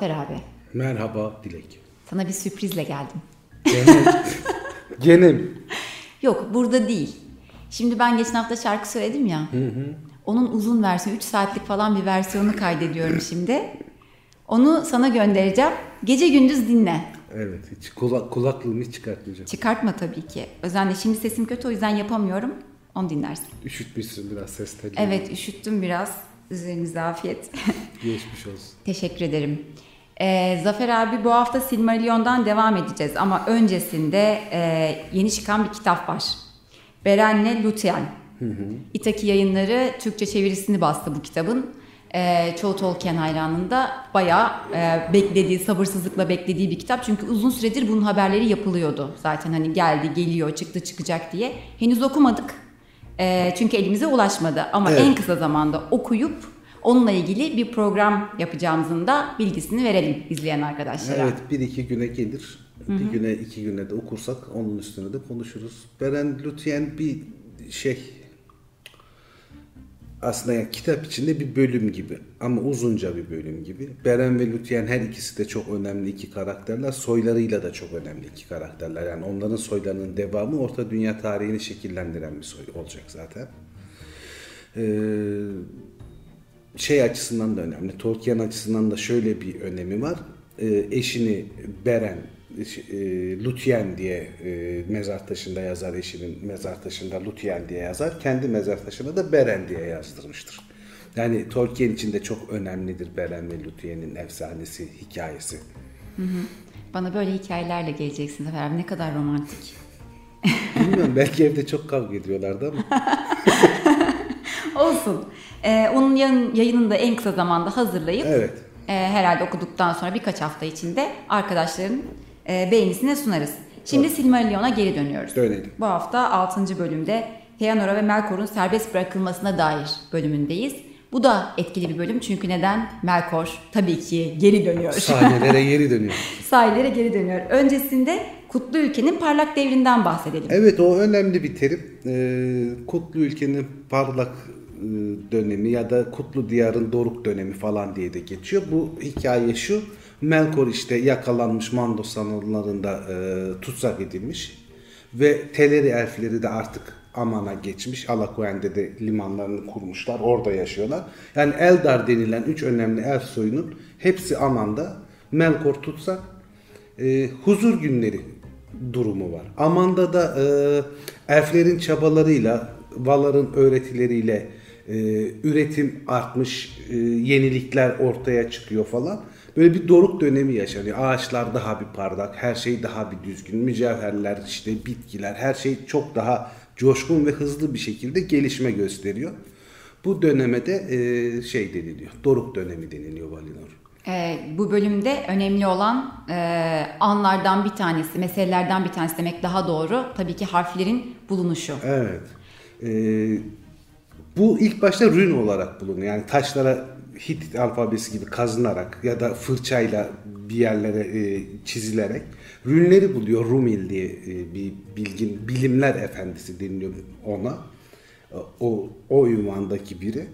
Merhaba Zafer abi. Merhaba Dilek. Sana bir sürprizle geldim. Gene, gene mi? Yok burada değil. Şimdi ben geçen hafta şarkı söyledim ya. Onun uzun versiyonu 3 saatlik falan bir versiyonunu kaydediyorum şimdi. Onu sana göndereceğim. Gece gündüz dinle. Evet, hiç kulak, kulaklığımı hiç çıkartmayacağım. Çıkartma tabii ki. Özenle şimdi sesim kötü o yüzden yapamıyorum. Onu dinlersin. Üşütmüşsün biraz ses telini. Evet üşüttüm biraz. Üzerinize afiyet. Geçmiş olsun. Teşekkür ederim. Ee, Zafer abi bu hafta Silmarillion'dan devam edeceğiz ama öncesinde e, yeni çıkan bir kitap var. Beren'le Lutyen. İtaki yayınları Türkçe çevirisini bastı bu kitabın. Ee, çoğu Tolkien hayranında bayağı e, beklediği, sabırsızlıkla beklediği bir kitap. Çünkü uzun süredir bunun haberleri yapılıyordu. Zaten hani geldi, geliyor, çıktı, çıkacak diye. Henüz okumadık. Ee, çünkü elimize ulaşmadı. Ama Evet. en kısa zamanda okuyup onunla ilgili bir program yapacağımızın da bilgisini verelim izleyen arkadaşlara. Evet, bir iki güne gelir. Bir güne, iki güne de okursak onun üstüne de konuşuruz. Beren Lütyen bir şey aslında yani kitap içinde bir bölüm gibi ama uzunca bir bölüm gibi. Beren ve Lütyen her ikisi de çok önemli iki karakterler. Soylarıyla da çok önemli iki karakterler. Yani onların soylarının devamı Orta Dünya tarihini şekillendiren bir soy olacak zaten. Ee, şey açısından da önemli. Tolkien açısından da şöyle bir önemi var. Ee, eşini Beren, e, Lutyen diye e, mezar taşında yazar eşinin mezar taşında Lutyen diye yazar. Kendi mezar taşına da Beren diye yazdırmıştır. Yani Tolkien için de çok önemlidir Beren ve Lutyen'in efsanesi, hikayesi. Bana böyle hikayelerle geleceksin Zafer abi. Ne kadar romantik. Bilmiyorum belki evde çok kavga ediyorlardı ama. Olsun. Ee, onun yayın, yayınını da en kısa zamanda hazırlayıp Evet. e, herhalde okuduktan sonra birkaç hafta içinde arkadaşların e, beğenisine sunarız. Şimdi Silmarillion'a geri dönüyoruz. Dönelim. Bu hafta 6. bölümde Feanora ve Melkor'un serbest bırakılmasına dair bölümündeyiz. Bu da etkili bir bölüm çünkü neden? Melkor tabii ki geri dönüyor. Sahnelere geri dönüyor. Sahillere geri dönüyor. Öncesinde Kutlu Ülke'nin parlak devrinden bahsedelim. Evet o önemli bir terim. Ee, Kutlu ülkenin parlak dönemi ya da Kutlu diyarın doruk dönemi falan diye de geçiyor. Bu hikaye şu. Melkor işte yakalanmış Mando sanalarında e, tutsak edilmiş ve Teleri elfleri de artık Aman'a geçmiş. Alakoen'de de limanlarını kurmuşlar. Orada yaşıyorlar. Yani Eldar denilen üç önemli elf soyunun hepsi Aman'da. Melkor tutsak e, huzur günleri durumu var. Aman'da da e, elflerin çabalarıyla, Valar'ın öğretileriyle e, üretim artmış, e, yenilikler ortaya çıkıyor falan. Böyle bir doruk dönemi yaşanıyor. Ağaçlar daha bir parlak, her şey daha bir düzgün. Mücevherler, işte bitkiler, her şey çok daha coşkun ve hızlı bir şekilde gelişme gösteriyor. Bu döneme de e, şey deniliyor, doruk dönemi deniliyor Valinor. Ee, bu bölümde önemli olan e, anlardan bir tanesi, meselelerden bir tanesi demek daha doğru. Tabii ki harflerin bulunuşu. Evet. Ee, bu ilk başta rün olarak bulunuyor. Yani taşlara Hitit alfabesi gibi kazınarak ya da fırçayla bir yerlere e, çizilerek rünleri buluyor. Rumil diye e, bir bilgin bilimler efendisi deniliyor ona. O o ünvandaki biri.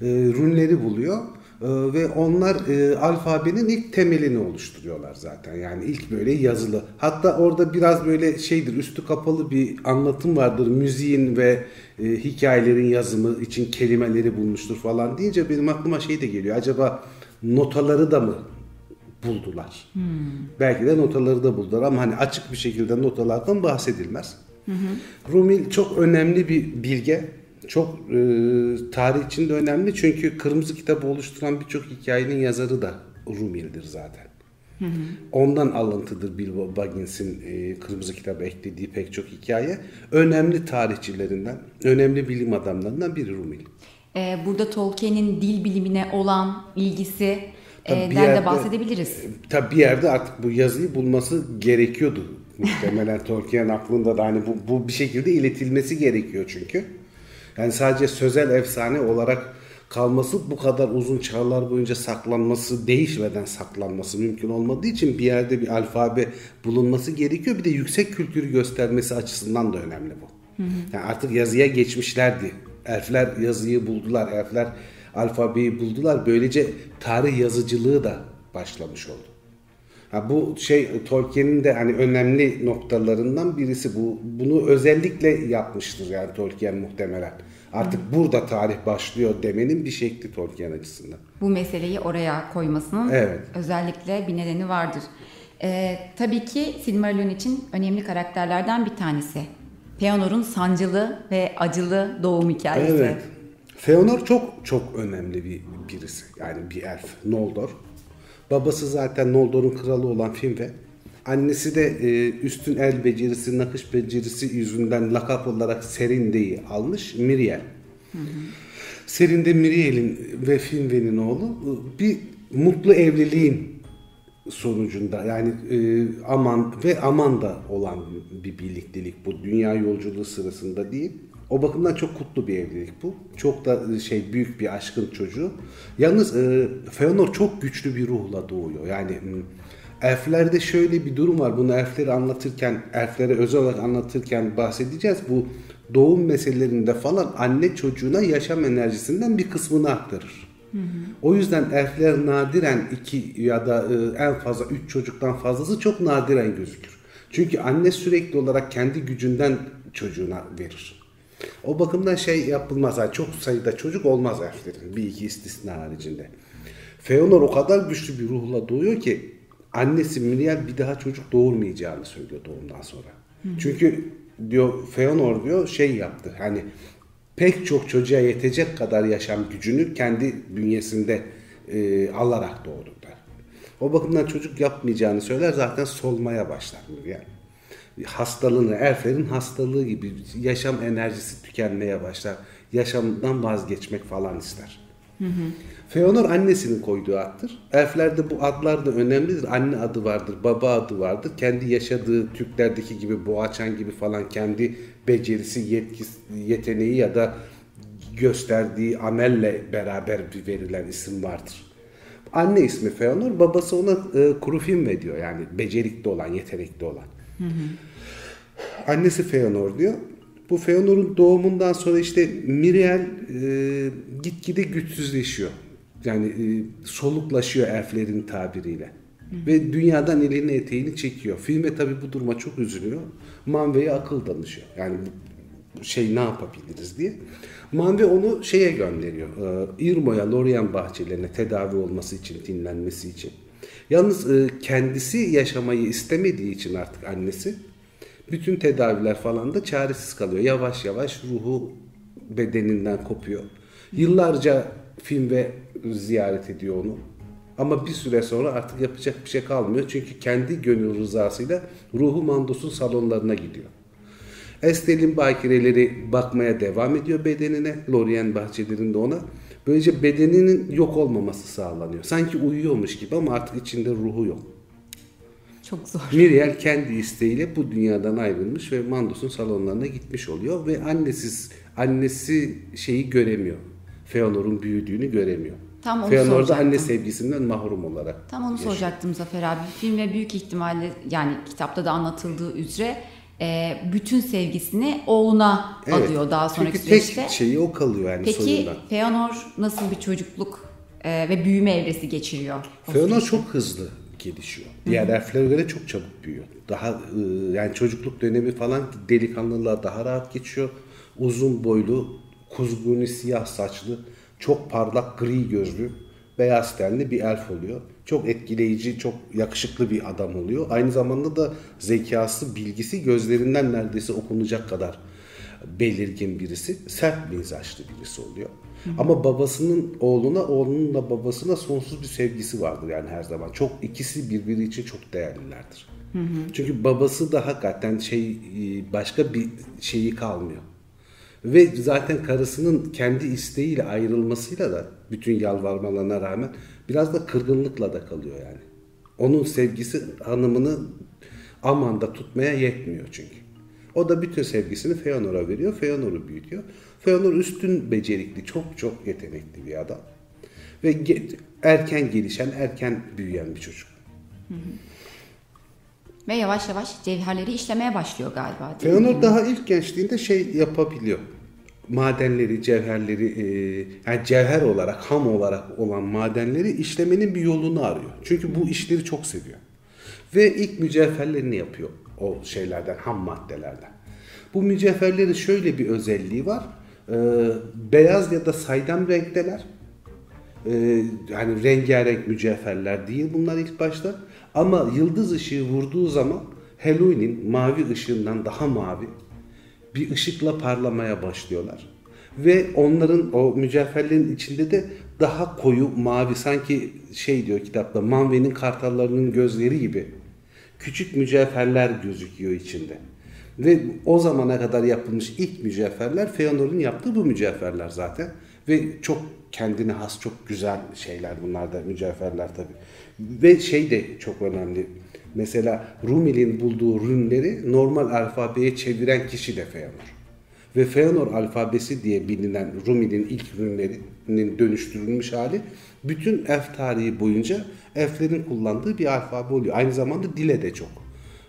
E, rünleri buluyor. E, ve onlar e, alfabenin ilk temelini oluşturuyorlar zaten. Yani ilk böyle yazılı. Hatta orada biraz böyle şeydir üstü kapalı bir anlatım vardır. Müziğin ve e, hikayelerin yazımı için kelimeleri bulmuştur falan deyince benim aklıma şey de geliyor. Acaba notaları da mı buldular? Belki de notaları da buldular ama hani açık bir şekilde notalardan bahsedilmez. Rumil çok önemli bir bilge. Çok e, tarih içinde önemli çünkü Kırmızı Kitabı oluşturan birçok hikayenin yazarı da Rumil'dir zaten. Ondan alıntıdır Bilbo Baggins'in e, Kırmızı Kitabı eklediği pek çok hikaye. Önemli tarihçilerinden, önemli bilim adamlarından biri Rumil. Ee, burada Tolkien'in dil bilimine olan ilgisi e, bir de yerde- bahsedebiliriz. e, Tabii bir yerde artık bu yazıyı bulması gerekiyordu. Muhtemelen Tolkien aklında da hani bu, bu bir şekilde iletilmesi gerekiyor çünkü. Yani sadece sözel efsane olarak kalması bu kadar uzun çağlar boyunca saklanması, değişmeden saklanması mümkün olmadığı için bir yerde bir alfabe bulunması gerekiyor. Bir de yüksek kültürü göstermesi açısından da önemli bu. Yani artık yazıya geçmişlerdi. Elfler yazıyı buldular, elfler alfabeyi buldular. Böylece tarih yazıcılığı da başlamış oldu. Ha bu şey Tolkien'in de hani önemli noktalarından birisi bu. Bunu özellikle yapmıştır yani Tolkien muhtemelen. Artık Hı. burada tarih başlıyor demenin bir şekli Tolkien açısından. Bu meseleyi oraya koymasının evet. özellikle bir nedeni vardır. Ee, tabii ki Silmarillion için önemli karakterlerden bir tanesi. Feanor'un sancılı ve acılı doğum hikayesi. Evet. Feanor çok çok önemli bir birisi. Yani bir elf. Noldor. Babası zaten Noldor'un kralı olan Finwë. Annesi de e, üstün el becerisi, nakış becerisi yüzünden lakap olarak Serinde'yi almış Miriel. Hı hı. Serinde Miriel'in ve Finwë'nin oğlu bir mutlu evliliğin sonucunda yani e, Aman ve Amanda olan bir birliktelik bu dünya yolculuğu sırasında değil. O bakımdan çok kutlu bir evlilik bu. Çok da şey büyük bir aşkın çocuğu. Yalnız e, Feanor çok güçlü bir ruhla doğuyor. Yani elflerde şöyle bir durum var. Bunu elfleri anlatırken, elflere özel olarak anlatırken bahsedeceğiz. Bu doğum meselelerinde falan anne çocuğuna yaşam enerjisinden bir kısmını aktarır. Hı hı. O yüzden elfler nadiren iki ya da e, en fazla üç çocuktan fazlası çok nadiren gözükür. Çünkü anne sürekli olarak kendi gücünden çocuğuna verir. O bakımdan şey yapılmaz. Yani çok sayıda çocuk olmaz elflerin. Bir iki istisna haricinde. Feanor o kadar güçlü bir ruhla doğuyor ki annesi Miriel bir daha çocuk doğurmayacağını söylüyor doğumdan sonra. Hı. Çünkü diyor Feanor diyor şey yaptı. Hani pek çok çocuğa yetecek kadar yaşam gücünü kendi bünyesinde e, alarak doğdu der. O bakımdan çocuk yapmayacağını söyler zaten solmaya başlar Miriel hastalığını, Erfer'in hastalığı gibi yaşam enerjisi tükenmeye başlar. Yaşamdan vazgeçmek falan ister. Hı hı. Feanor annesinin koyduğu addır. Elflerde bu adlar da önemlidir. Anne adı vardır, baba adı vardır. Kendi yaşadığı Türklerdeki gibi Boğaçan gibi falan kendi becerisi, yetkisi, yeteneği ya da gösterdiği amelle beraber bir verilen isim vardır. Anne ismi Feanor, babası ona e, Kurufin diyor yani becerikli olan, yetenekli olan. Hı hı. Annesi Feanor diyor. Bu Feanor'un doğumundan sonra işte Miriel e, gitgide güçsüzleşiyor. Yani e, soluklaşıyor elflerin tabiriyle. Hı. Ve dünyadan elini eteğini çekiyor. Filme tabi bu duruma çok üzülüyor. Manve'ye akıl danışıyor. Yani şey ne yapabiliriz diye. Manve onu şeye gönderiyor. E, Irmo'ya, Lorien bahçelerine tedavi olması için, dinlenmesi için. Yalnız e, kendisi yaşamayı istemediği için artık annesi bütün tedaviler falan da çaresiz kalıyor. Yavaş yavaş ruhu bedeninden kopuyor. Yıllarca film ve ziyaret ediyor onu. Ama bir süre sonra artık yapacak bir şey kalmıyor. Çünkü kendi gönül rızasıyla ruhu Mandos'un salonlarına gidiyor. Estel'in bakireleri bakmaya devam ediyor bedenine. Lorien bahçelerinde ona. Böylece bedeninin yok olmaması sağlanıyor. Sanki uyuyormuş gibi ama artık içinde ruhu yok. Çok zor. Miriel kendi isteğiyle bu dünyadan ayrılmış ve Mandos'un salonlarına gitmiş oluyor ve annesiz annesi şeyi göremiyor. Feanor'un büyüdüğünü göremiyor. Tam onu Feanor da anne sevgisinden mahrum olarak. Tam onu yaşıyor. soracaktım Zafer abi. Filmde büyük ihtimalle yani kitapta da anlatıldığı üzere e, bütün sevgisini oğluna evet, adıyor daha sonraki çünkü süreçte. tek şeyi o kalıyor yani Peki, sonunda. Peki Feanor nasıl bir çocukluk e, ve büyüme evresi geçiriyor? Feanor çok hızlı gelişiyor. Diğer elflere göre çok çabuk büyüyor. Daha e, yani çocukluk dönemi falan delikanlılığa daha rahat geçiyor. Uzun boylu, kuzguni siyah saçlı, çok parlak gri gözlü, beyaz tenli bir elf oluyor. Çok etkileyici, çok yakışıklı bir adam oluyor. Aynı zamanda da zekası, bilgisi gözlerinden neredeyse okunacak kadar belirgin birisi. Sert mizaçlı birisi oluyor. Hı. Ama babasının oğluna, oğlunun da babasına sonsuz bir sevgisi vardır yani her zaman. Çok ikisi birbiri için çok değerlilerdir. Hı hı. Çünkü babası da hakikaten şey e, başka bir şeyi kalmıyor. Ve zaten karısının kendi isteğiyle ayrılmasıyla da bütün yalvarmalarına rağmen biraz da kırgınlıkla da kalıyor yani. Onun sevgisi hanımını amanda tutmaya yetmiyor çünkü. O da bütün sevgisini Feanor'a veriyor. Feanor'u büyütüyor. Feanor üstün becerikli, çok çok yetenekli bir adam. Ve ge- erken gelişen, erken büyüyen bir çocuk. Hı hı. Ve yavaş yavaş cevherleri işlemeye başlıyor galiba. Feanor daha ilk gençliğinde şey yapabiliyor. Madenleri, cevherleri, e, yani cevher olarak, ham olarak olan madenleri işlemenin bir yolunu arıyor. Çünkü bu işleri çok seviyor. Ve ilk mücevherlerini yapıyor o şeylerden, ham maddelerden. Bu mücevherlerin şöyle bir özelliği var. E, beyaz ya da saydam renkteler. E, yani rengarenk mücevherler değil bunlar ilk başta. Ama yıldız ışığı vurduğu zaman Halloween'in mavi ışığından daha mavi bir ışıkla parlamaya başlıyorlar. Ve onların o mücevherlerin içinde de daha koyu mavi sanki şey diyor kitapta Manve'nin kartallarının gözleri gibi küçük mücevherler gözüküyor içinde. Ve o zamana kadar yapılmış ilk mücevherler Feanor'un yaptığı bu mücevherler zaten. Ve çok kendine has çok güzel şeyler bunlar da mücevherler tabi. Ve şey de çok önemli. Mesela Rumi'nin bulduğu rünleri normal alfabeye çeviren kişi de Feanor. Ve Feanor alfabesi diye bilinen Rumi'nin ilk rünlerinin dönüştürülmüş hali bütün elf tarihi boyunca elflerin kullandığı bir alfabe oluyor. Aynı zamanda dile de çok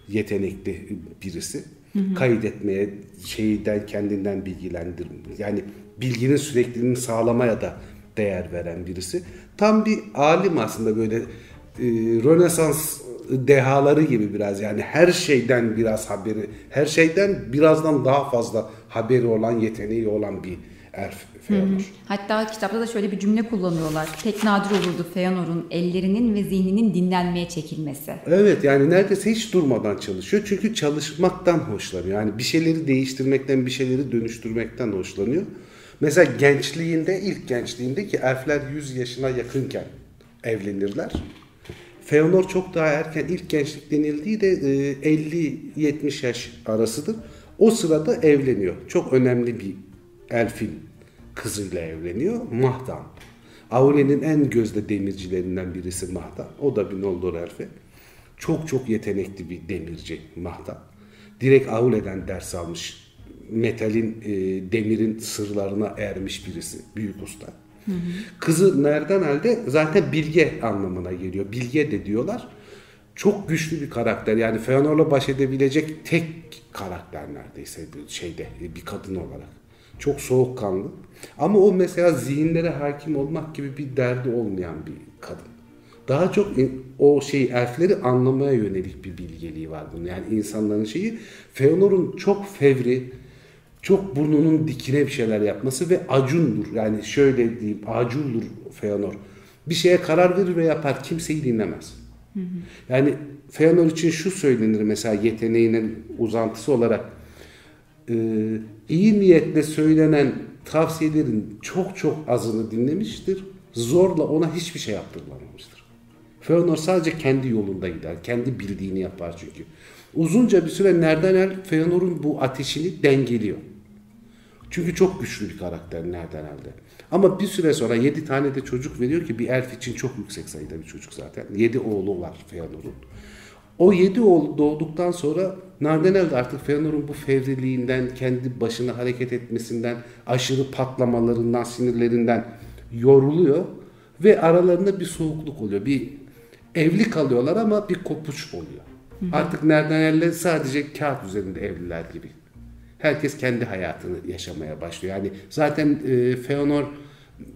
yetenekli birisi. Hı hı. Kaydetmeye, şeyden kendinden bilgilendir. Yani bilginin sürekliliğini sağlamaya da değer veren birisi. Tam bir alim aslında böyle e, Rönesans dehaları gibi biraz yani her şeyden biraz haberi, her şeyden birazdan daha fazla haberi olan, yeteneği olan bir Erf Feanor. Hatta kitapta da şöyle bir cümle kullanıyorlar. Pek nadir olurdu Feanor'un ellerinin ve zihninin dinlenmeye çekilmesi. Evet yani neredeyse hiç durmadan çalışıyor. Çünkü çalışmaktan hoşlanıyor. Yani bir şeyleri değiştirmekten, bir şeyleri dönüştürmekten hoşlanıyor. Mesela gençliğinde, ilk gençliğinde ki elfler 100 yaşına yakınken evlenirler. Feanor çok daha erken ilk gençlik denildiği de 50-70 e, yaş arasıdır. O sırada evleniyor. Çok önemli bir elfin kızıyla evleniyor. Mahdan. Aule'nin en gözde demircilerinden birisi Mahdan. O da bir Noldor elfi. Çok çok yetenekli bir demirci Mahdan. Direkt Aule'den ders almış. Metalin, e, demirin sırlarına ermiş birisi. Büyük usta. Kızı nereden elde? Zaten bilge anlamına geliyor. Bilge de diyorlar. Çok güçlü bir karakter. Yani Feanor'la baş edebilecek tek karakter neredeyse şeyde bir kadın olarak. Çok soğukkanlı. Ama o mesela zihinlere hakim olmak gibi bir derdi olmayan bir kadın. Daha çok o şey elfleri anlamaya yönelik bir bilgeliği var bunun. Yani insanların şeyi Feanor'un çok fevri, çok burnunun dikine bir şeyler yapması ve acundur. Yani şöyle diyeyim acundur Feanor. Bir şeye karar verir ve yapar. Kimseyi dinlemez. Hı hı. Yani Feanor için şu söylenir mesela yeteneğinin uzantısı olarak e, iyi niyetle söylenen tavsiyelerin çok çok azını dinlemiştir. Zorla ona hiçbir şey yaptırılamamıştır. Feanor sadece kendi yolunda gider. Kendi bildiğini yapar çünkü. Uzunca bir süre Nerdanel Feanor'un bu ateşini dengeliyor. Çünkü çok güçlü bir karakter nereden elde. Ama bir süre sonra 7 tane de çocuk veriyor ki bir elf için çok yüksek sayıda bir çocuk zaten. 7 oğlu var Feanor'un. O 7 oğlu doğduktan sonra Nardenel de artık Feanor'un bu fevriliğinden, kendi başına hareket etmesinden, aşırı patlamalarından, sinirlerinden yoruluyor. Ve aralarında bir soğukluk oluyor. Bir evli kalıyorlar ama bir kopuş oluyor. Artık Nardenel'le sadece kağıt üzerinde evliler gibi herkes kendi hayatını yaşamaya başlıyor. Yani zaten e, Feanor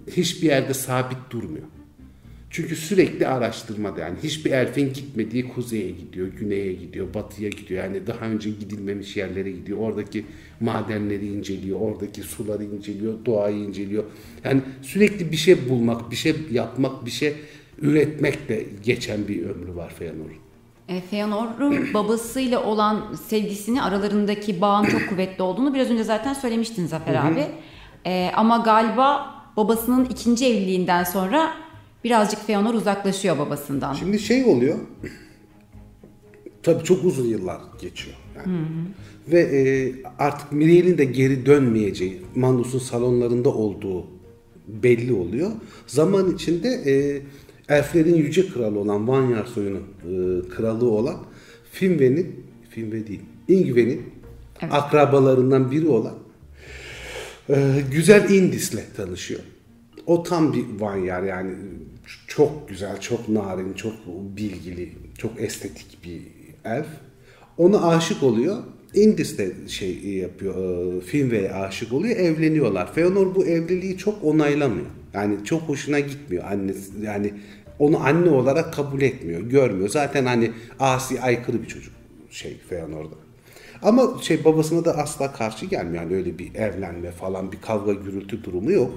hiçbir yerde sabit durmuyor. Çünkü sürekli araştırmada yani hiçbir elfin gitmediği kuzeye gidiyor, güneye gidiyor, batıya gidiyor. Yani daha önce gidilmemiş yerlere gidiyor. Oradaki madenleri inceliyor, oradaki suları inceliyor, doğayı inceliyor. Yani sürekli bir şey bulmak, bir şey yapmak, bir şey üretmekle geçen bir ömrü var Feanor'un. E, Feanor'un babasıyla olan sevgisini aralarındaki bağın çok kuvvetli olduğunu biraz önce zaten söylemiştin Zafer abi. E, ama galiba babasının ikinci evliliğinden sonra birazcık Feanor uzaklaşıyor babasından. Şimdi şey oluyor. Tabii çok uzun yıllar geçiyor. Yani. Hı hı. Ve e, artık Miriel'in de geri dönmeyeceği, Mandus'un salonlarında olduğu belli oluyor. Zaman içinde e, elflerin yüce kralı olan Vanyar soyunun e, kralı olan Finve'nin Finve değil Ingve'nin evet. akrabalarından biri olan e, güzel Indis'le tanışıyor. O tam bir Vanyar yani çok güzel, çok narin, çok bilgili, çok estetik bir elf. Ona aşık oluyor. Indis'te şey yapıyor, e, Finway'e aşık oluyor, evleniyorlar. Feanor bu evliliği çok onaylamıyor. Yani çok hoşuna gitmiyor annesi. Yani onu anne olarak kabul etmiyor, görmüyor. Zaten hani asi aykırı bir çocuk şey Feanor'da. Ama şey babasına da asla karşı gelmiyor. Yani öyle bir evlenme falan bir kavga gürültü durumu yok.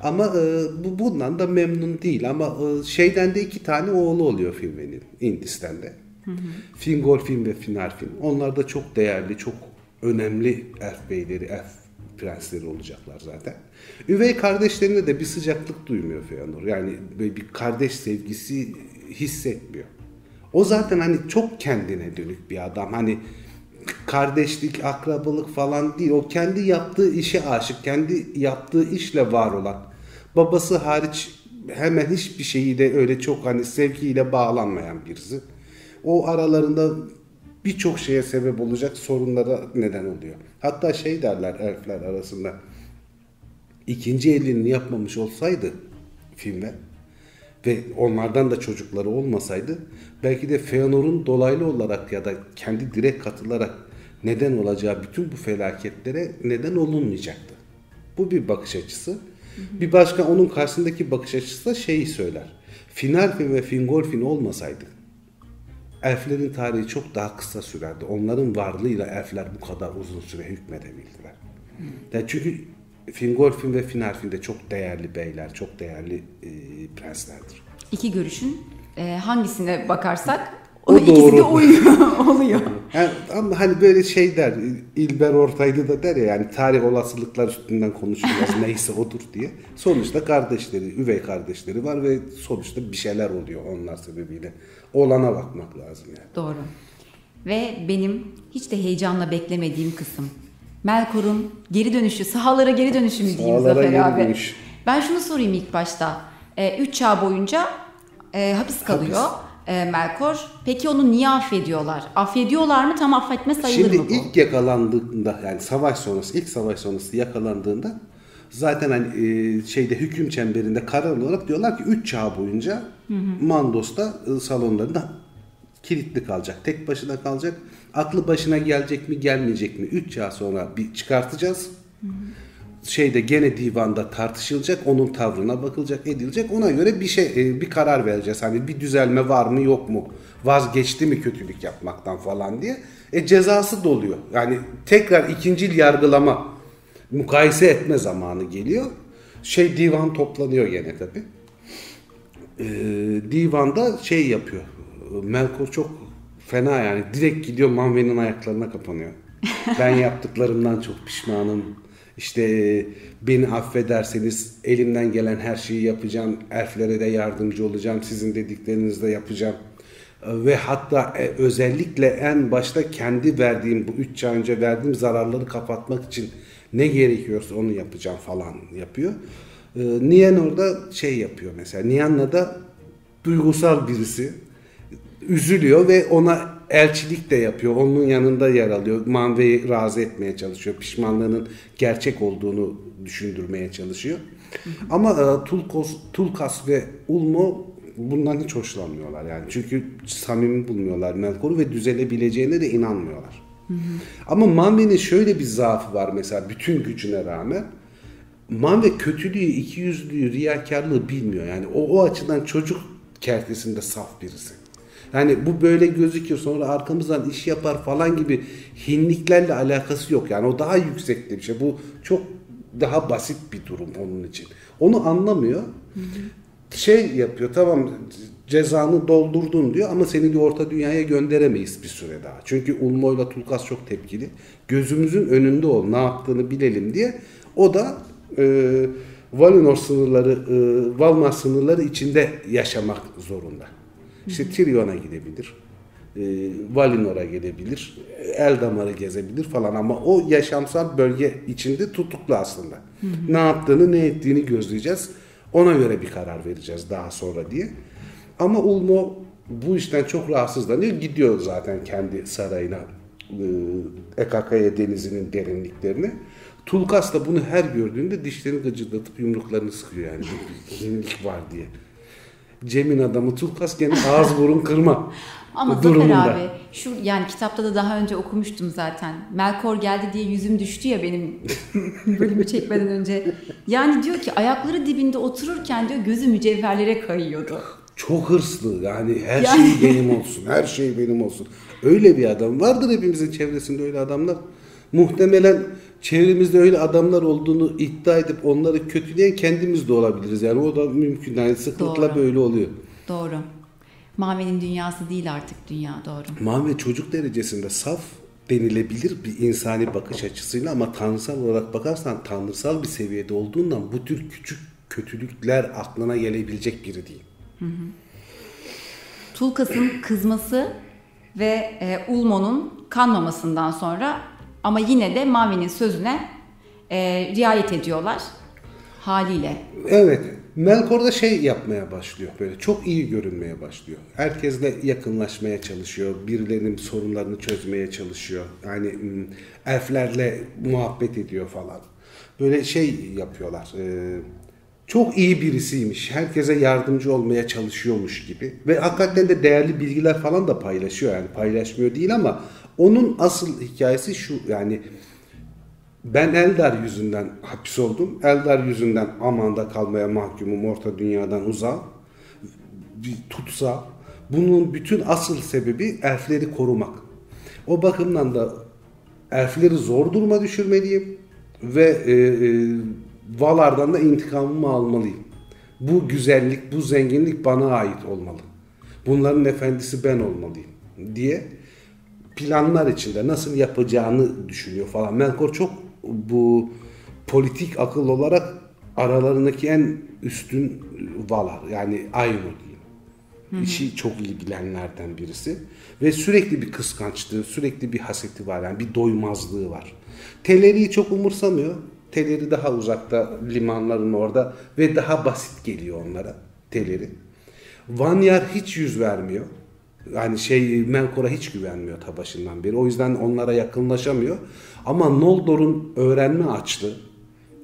Ama e, bu bundan da memnun değil. Ama e, şeyden de iki tane oğlu oluyor filminin Indis'ten de. Fingolfin ve Finarfin. Onlar da çok değerli, çok önemli elf beyleri, elf prensleri olacaklar zaten. Üvey kardeşlerine de bir sıcaklık duymuyor Feanor. Yani böyle bir kardeş sevgisi hissetmiyor. O zaten hani çok kendine dönük bir adam. Hani kardeşlik, akrabalık falan değil. O kendi yaptığı işe aşık, kendi yaptığı işle var olan. Babası hariç hemen hiçbir şeyi de öyle çok hani sevgiyle bağlanmayan birisi. O aralarında birçok şeye sebep olacak sorunlara neden oluyor. Hatta şey derler elfler arasında. ikinci evliliğini yapmamış olsaydı filmde ve onlardan da çocukları olmasaydı belki de Feanor'un dolaylı olarak ya da kendi direkt katılarak neden olacağı bütün bu felaketlere neden olunmayacaktı. Bu bir bakış açısı. Bir başka onun karşısındaki bakış açısı da şeyi söyler. Finalfin ve Fingolfin olmasaydı elflerin tarihi çok daha kısa sürerdi. Onların varlığıyla elfler bu kadar uzun süre hükmedebildiler. Yani çünkü Fingolfin ve Finarfin de çok değerli beyler, çok değerli e, prenslerdir. İki görüşün e, hangisine bakarsak o, o ikisi de uyuyor, oluyor. Yani, ama hani böyle şey der, İlber Ortaylı da der ya yani tarih olasılıklar üstünden konuşulmaz neyse odur diye. Sonuçta kardeşleri, üvey kardeşleri var ve sonuçta bir şeyler oluyor onlar sebebiyle. Olana bakmak lazım yani. Doğru. Ve benim hiç de heyecanla beklemediğim kısım. Melkor'un geri dönüşü, sahalara geri dönüşü mü diyeyim Sahalara Zafer geri abi? dönüş. Ben şunu sorayım ilk başta. E, üç çağ boyunca e, hapis kalıyor e, Melkor. Peki onu niye affediyorlar? Affediyorlar mı? Tam affetme sayılır Şimdi mı bu? ilk yakalandığında yani savaş sonrası, ilk savaş sonrası yakalandığında zaten hani e, şeyde hüküm çemberinde karar olarak diyorlar ki 3 çağ boyunca Mandos'ta e, salonlarında kilitli kalacak. Tek başına kalacak. Aklı başına gelecek mi gelmeyecek mi? 3 çağ sonra bir çıkartacağız. Şeyde gene divanda tartışılacak. Onun tavrına bakılacak, edilecek. Ona göre bir şey e, bir karar vereceğiz. Hani bir düzelme var mı yok mu? Vazgeçti mi kötülük yapmaktan falan diye. E cezası doluyor. Yani tekrar ikincil yargılama mukayese etme zamanı geliyor. Şey divan toplanıyor gene tabi. Ee, divanda şey yapıyor. Melkor çok fena yani. Direkt gidiyor Manve'nin ayaklarına kapanıyor. Ben yaptıklarımdan çok pişmanım. İşte beni affederseniz elimden gelen her şeyi yapacağım. Elflere de yardımcı olacağım. Sizin dediklerinizi de yapacağım. Ve hatta e, özellikle en başta kendi verdiğim bu 3 ay önce verdiğim zararları kapatmak için ne gerekiyorsa onu yapacağım falan yapıyor. Ee, Niyen orada şey yapıyor mesela. Niyan'la da duygusal birisi üzülüyor ve ona elçilik de yapıyor. Onun yanında yer alıyor. Manve'yi razı etmeye çalışıyor. Pişmanlığının gerçek olduğunu düşündürmeye çalışıyor. Ama e, Tulkos, Tulkas ve Ulmo bundan hiç hoşlanmıyorlar yani. Çünkü samimi bulmuyorlar Melkor'u ve düzelebileceğine de inanmıyorlar. Ama Manve'nin şöyle bir zaafı var mesela bütün gücüne rağmen. Manve kötülüğü, ikiyüzlülüğü, riyakarlığı bilmiyor. Yani o, o açıdan çocuk kertesinde saf birisi. Yani bu böyle gözüküyor sonra arkamızdan iş yapar falan gibi hinliklerle alakası yok. Yani o daha yüksekte bir şey. Bu çok daha basit bir durum onun için. Onu anlamıyor. Şey yapıyor tamam cezanı doldurdun diyor ama seni bir orta dünyaya gönderemeyiz bir süre daha. Çünkü Ulmo ile Tulkas çok tepkili. Gözümüzün önünde ol ne yaptığını bilelim diye. O da e, Valinor sınırları, e, Valmar sınırları içinde yaşamak zorunda. İşte Tyrion'a gidebilir. E, Valinor'a gidebilir. Eldamar'ı gezebilir falan ama o yaşamsal bölge içinde tutuklu aslında. Ne yaptığını ne ettiğini gözleyeceğiz. Ona göre bir karar vereceğiz daha sonra diye. Ama Ulmo bu işten çok rahatsızlanıyor. Gidiyor zaten kendi sarayına e, Ekakaya denizinin derinliklerine. Tulkas da bunu her gördüğünde dişlerini gıcırdatıp yumruklarını sıkıyor yani. Hinlik var diye. Cem'in adamı Tulkas gene ağız burun kırma Ama durumunda. Zafer abi Şu yani kitapta da daha önce okumuştum zaten. Melkor geldi diye yüzüm düştü ya benim bölümü çekmeden önce. Yani diyor ki ayakları dibinde otururken diyor gözü mücevherlere kayıyordu. Çok hırslı yani her Yani- şey benim olsun, her şey benim olsun. Öyle bir adam vardır hepimizin çevresinde öyle adamlar. Muhtemelen çevremizde öyle adamlar olduğunu iddia edip onları kötüleyen kendimiz de olabiliriz. Yani o da mümkün. Yani sıklıkla Doğru. böyle oluyor. Doğru. Mavi'nin dünyası değil artık dünya doğru. Mavi çocuk derecesinde saf denilebilir bir insani bakış açısıyla ama tanrısal olarak bakarsan tanrısal bir seviyede olduğundan bu tür küçük kötülükler aklına gelebilecek biri değil. Tulkas'ın kızması ve e, Ulmo'nun kanmamasından sonra ama yine de Mavi'nin sözüne e, riayet ediyorlar haliyle. Evet. Melkor da şey yapmaya başlıyor böyle çok iyi görünmeye başlıyor. Herkesle yakınlaşmaya çalışıyor. Birilerinin sorunlarını çözmeye çalışıyor. Yani mm, elflerle muhabbet ediyor falan. Böyle şey yapıyorlar. e, çok iyi birisiymiş. Herkese yardımcı olmaya çalışıyormuş gibi. Ve hakikaten de değerli bilgiler falan da paylaşıyor. Yani paylaşmıyor değil ama onun asıl hikayesi şu yani ben Eldar yüzünden hapis oldum. Eldar yüzünden amanda kalmaya mahkumum orta dünyadan. Bir tutsa. Bunun bütün asıl sebebi elfleri korumak. O bakımdan da elfleri zor duruma düşürmeliyim ve e, e, Valar'dan da intikamımı almalıyım. Bu güzellik, bu zenginlik bana ait olmalı. Bunların efendisi ben olmalıyım diye planlar içinde nasıl yapacağını düşünüyor falan. Melkor çok bu politik akıl olarak aralarındaki en üstün Valar yani Ainur diyeyim. İşi çok iyi bilenlerden birisi. Ve sürekli bir kıskançlığı, sürekli bir haseti var. Yani bir doymazlığı var. Teleri'yi çok umursamıyor. Teleri daha uzakta limanların orada ve daha basit geliyor onlara Teleri. Vanyar hiç yüz vermiyor. Yani şey Melkor'a hiç güvenmiyor ta başından beri. O yüzden onlara yakınlaşamıyor. Ama Noldor'un öğrenme açlığı,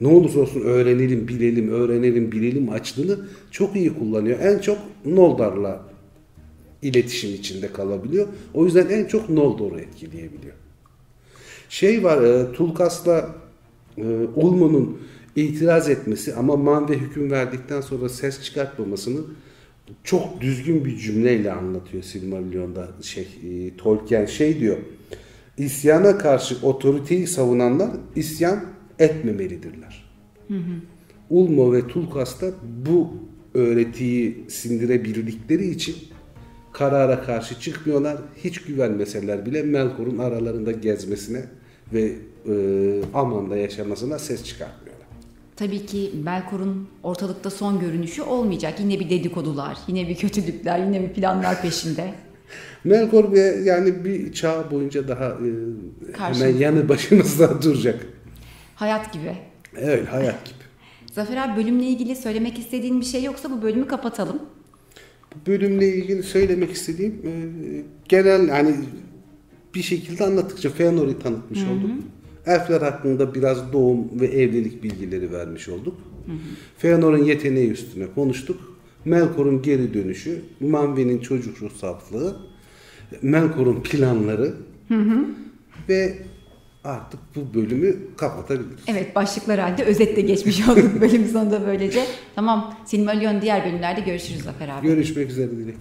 ne olursa olsun öğrenelim, bilelim, öğrenelim, bilelim açlığını çok iyi kullanıyor. En çok Noldor'la iletişim içinde kalabiliyor. O yüzden en çok Noldor'u etkileyebiliyor. Şey var, e, Tulkas'la e, Ulmo'nun itiraz etmesi ama Manve hüküm verdikten sonra ses çıkartmamasını çok düzgün bir cümleyle anlatıyor Silmarillion'da şey e, Tolkien şey diyor. İsyana karşı otoriteyi savunanlar isyan etmemelidirler. Ulmo ve Tulkas da bu öğretiyi sindirebildikleri için karara karşı çıkmıyorlar. Hiç güvenmeseler bile Melkor'un aralarında gezmesine ve e, Aman'da yaşamasına ses çıkartmıyorlar. Tabii ki Belkor'un ortalıkta son görünüşü olmayacak. Yine bir dedikodular, yine bir kötülükler, yine bir planlar peşinde. Melkor bir, yani bir çağ boyunca daha e, hemen yanı başımızda duracak. Hayat gibi. Evet hayat gibi. Zafer abi bölümle ilgili söylemek istediğin bir şey yoksa bu bölümü kapatalım. Bu bölümle ilgili söylemek istediğim e, genel yani bir şekilde anlattıkça Feanor'u tanıtmış olduk. Elfler hakkında biraz doğum ve evlilik bilgileri vermiş olduk. Feanor'un yeteneği üstüne konuştuk. Melkor'un geri dönüşü, Manve'nin çocuk ruh saflığı, Melkor'un planları ve artık bu bölümü kapatabiliriz. Evet başlıklar halde özetle geçmiş olduk bölüm sonunda böylece. Tamam Silmarillion diğer bölümlerde görüşürüz Zafer abi. Görüşmek üzere Dilek.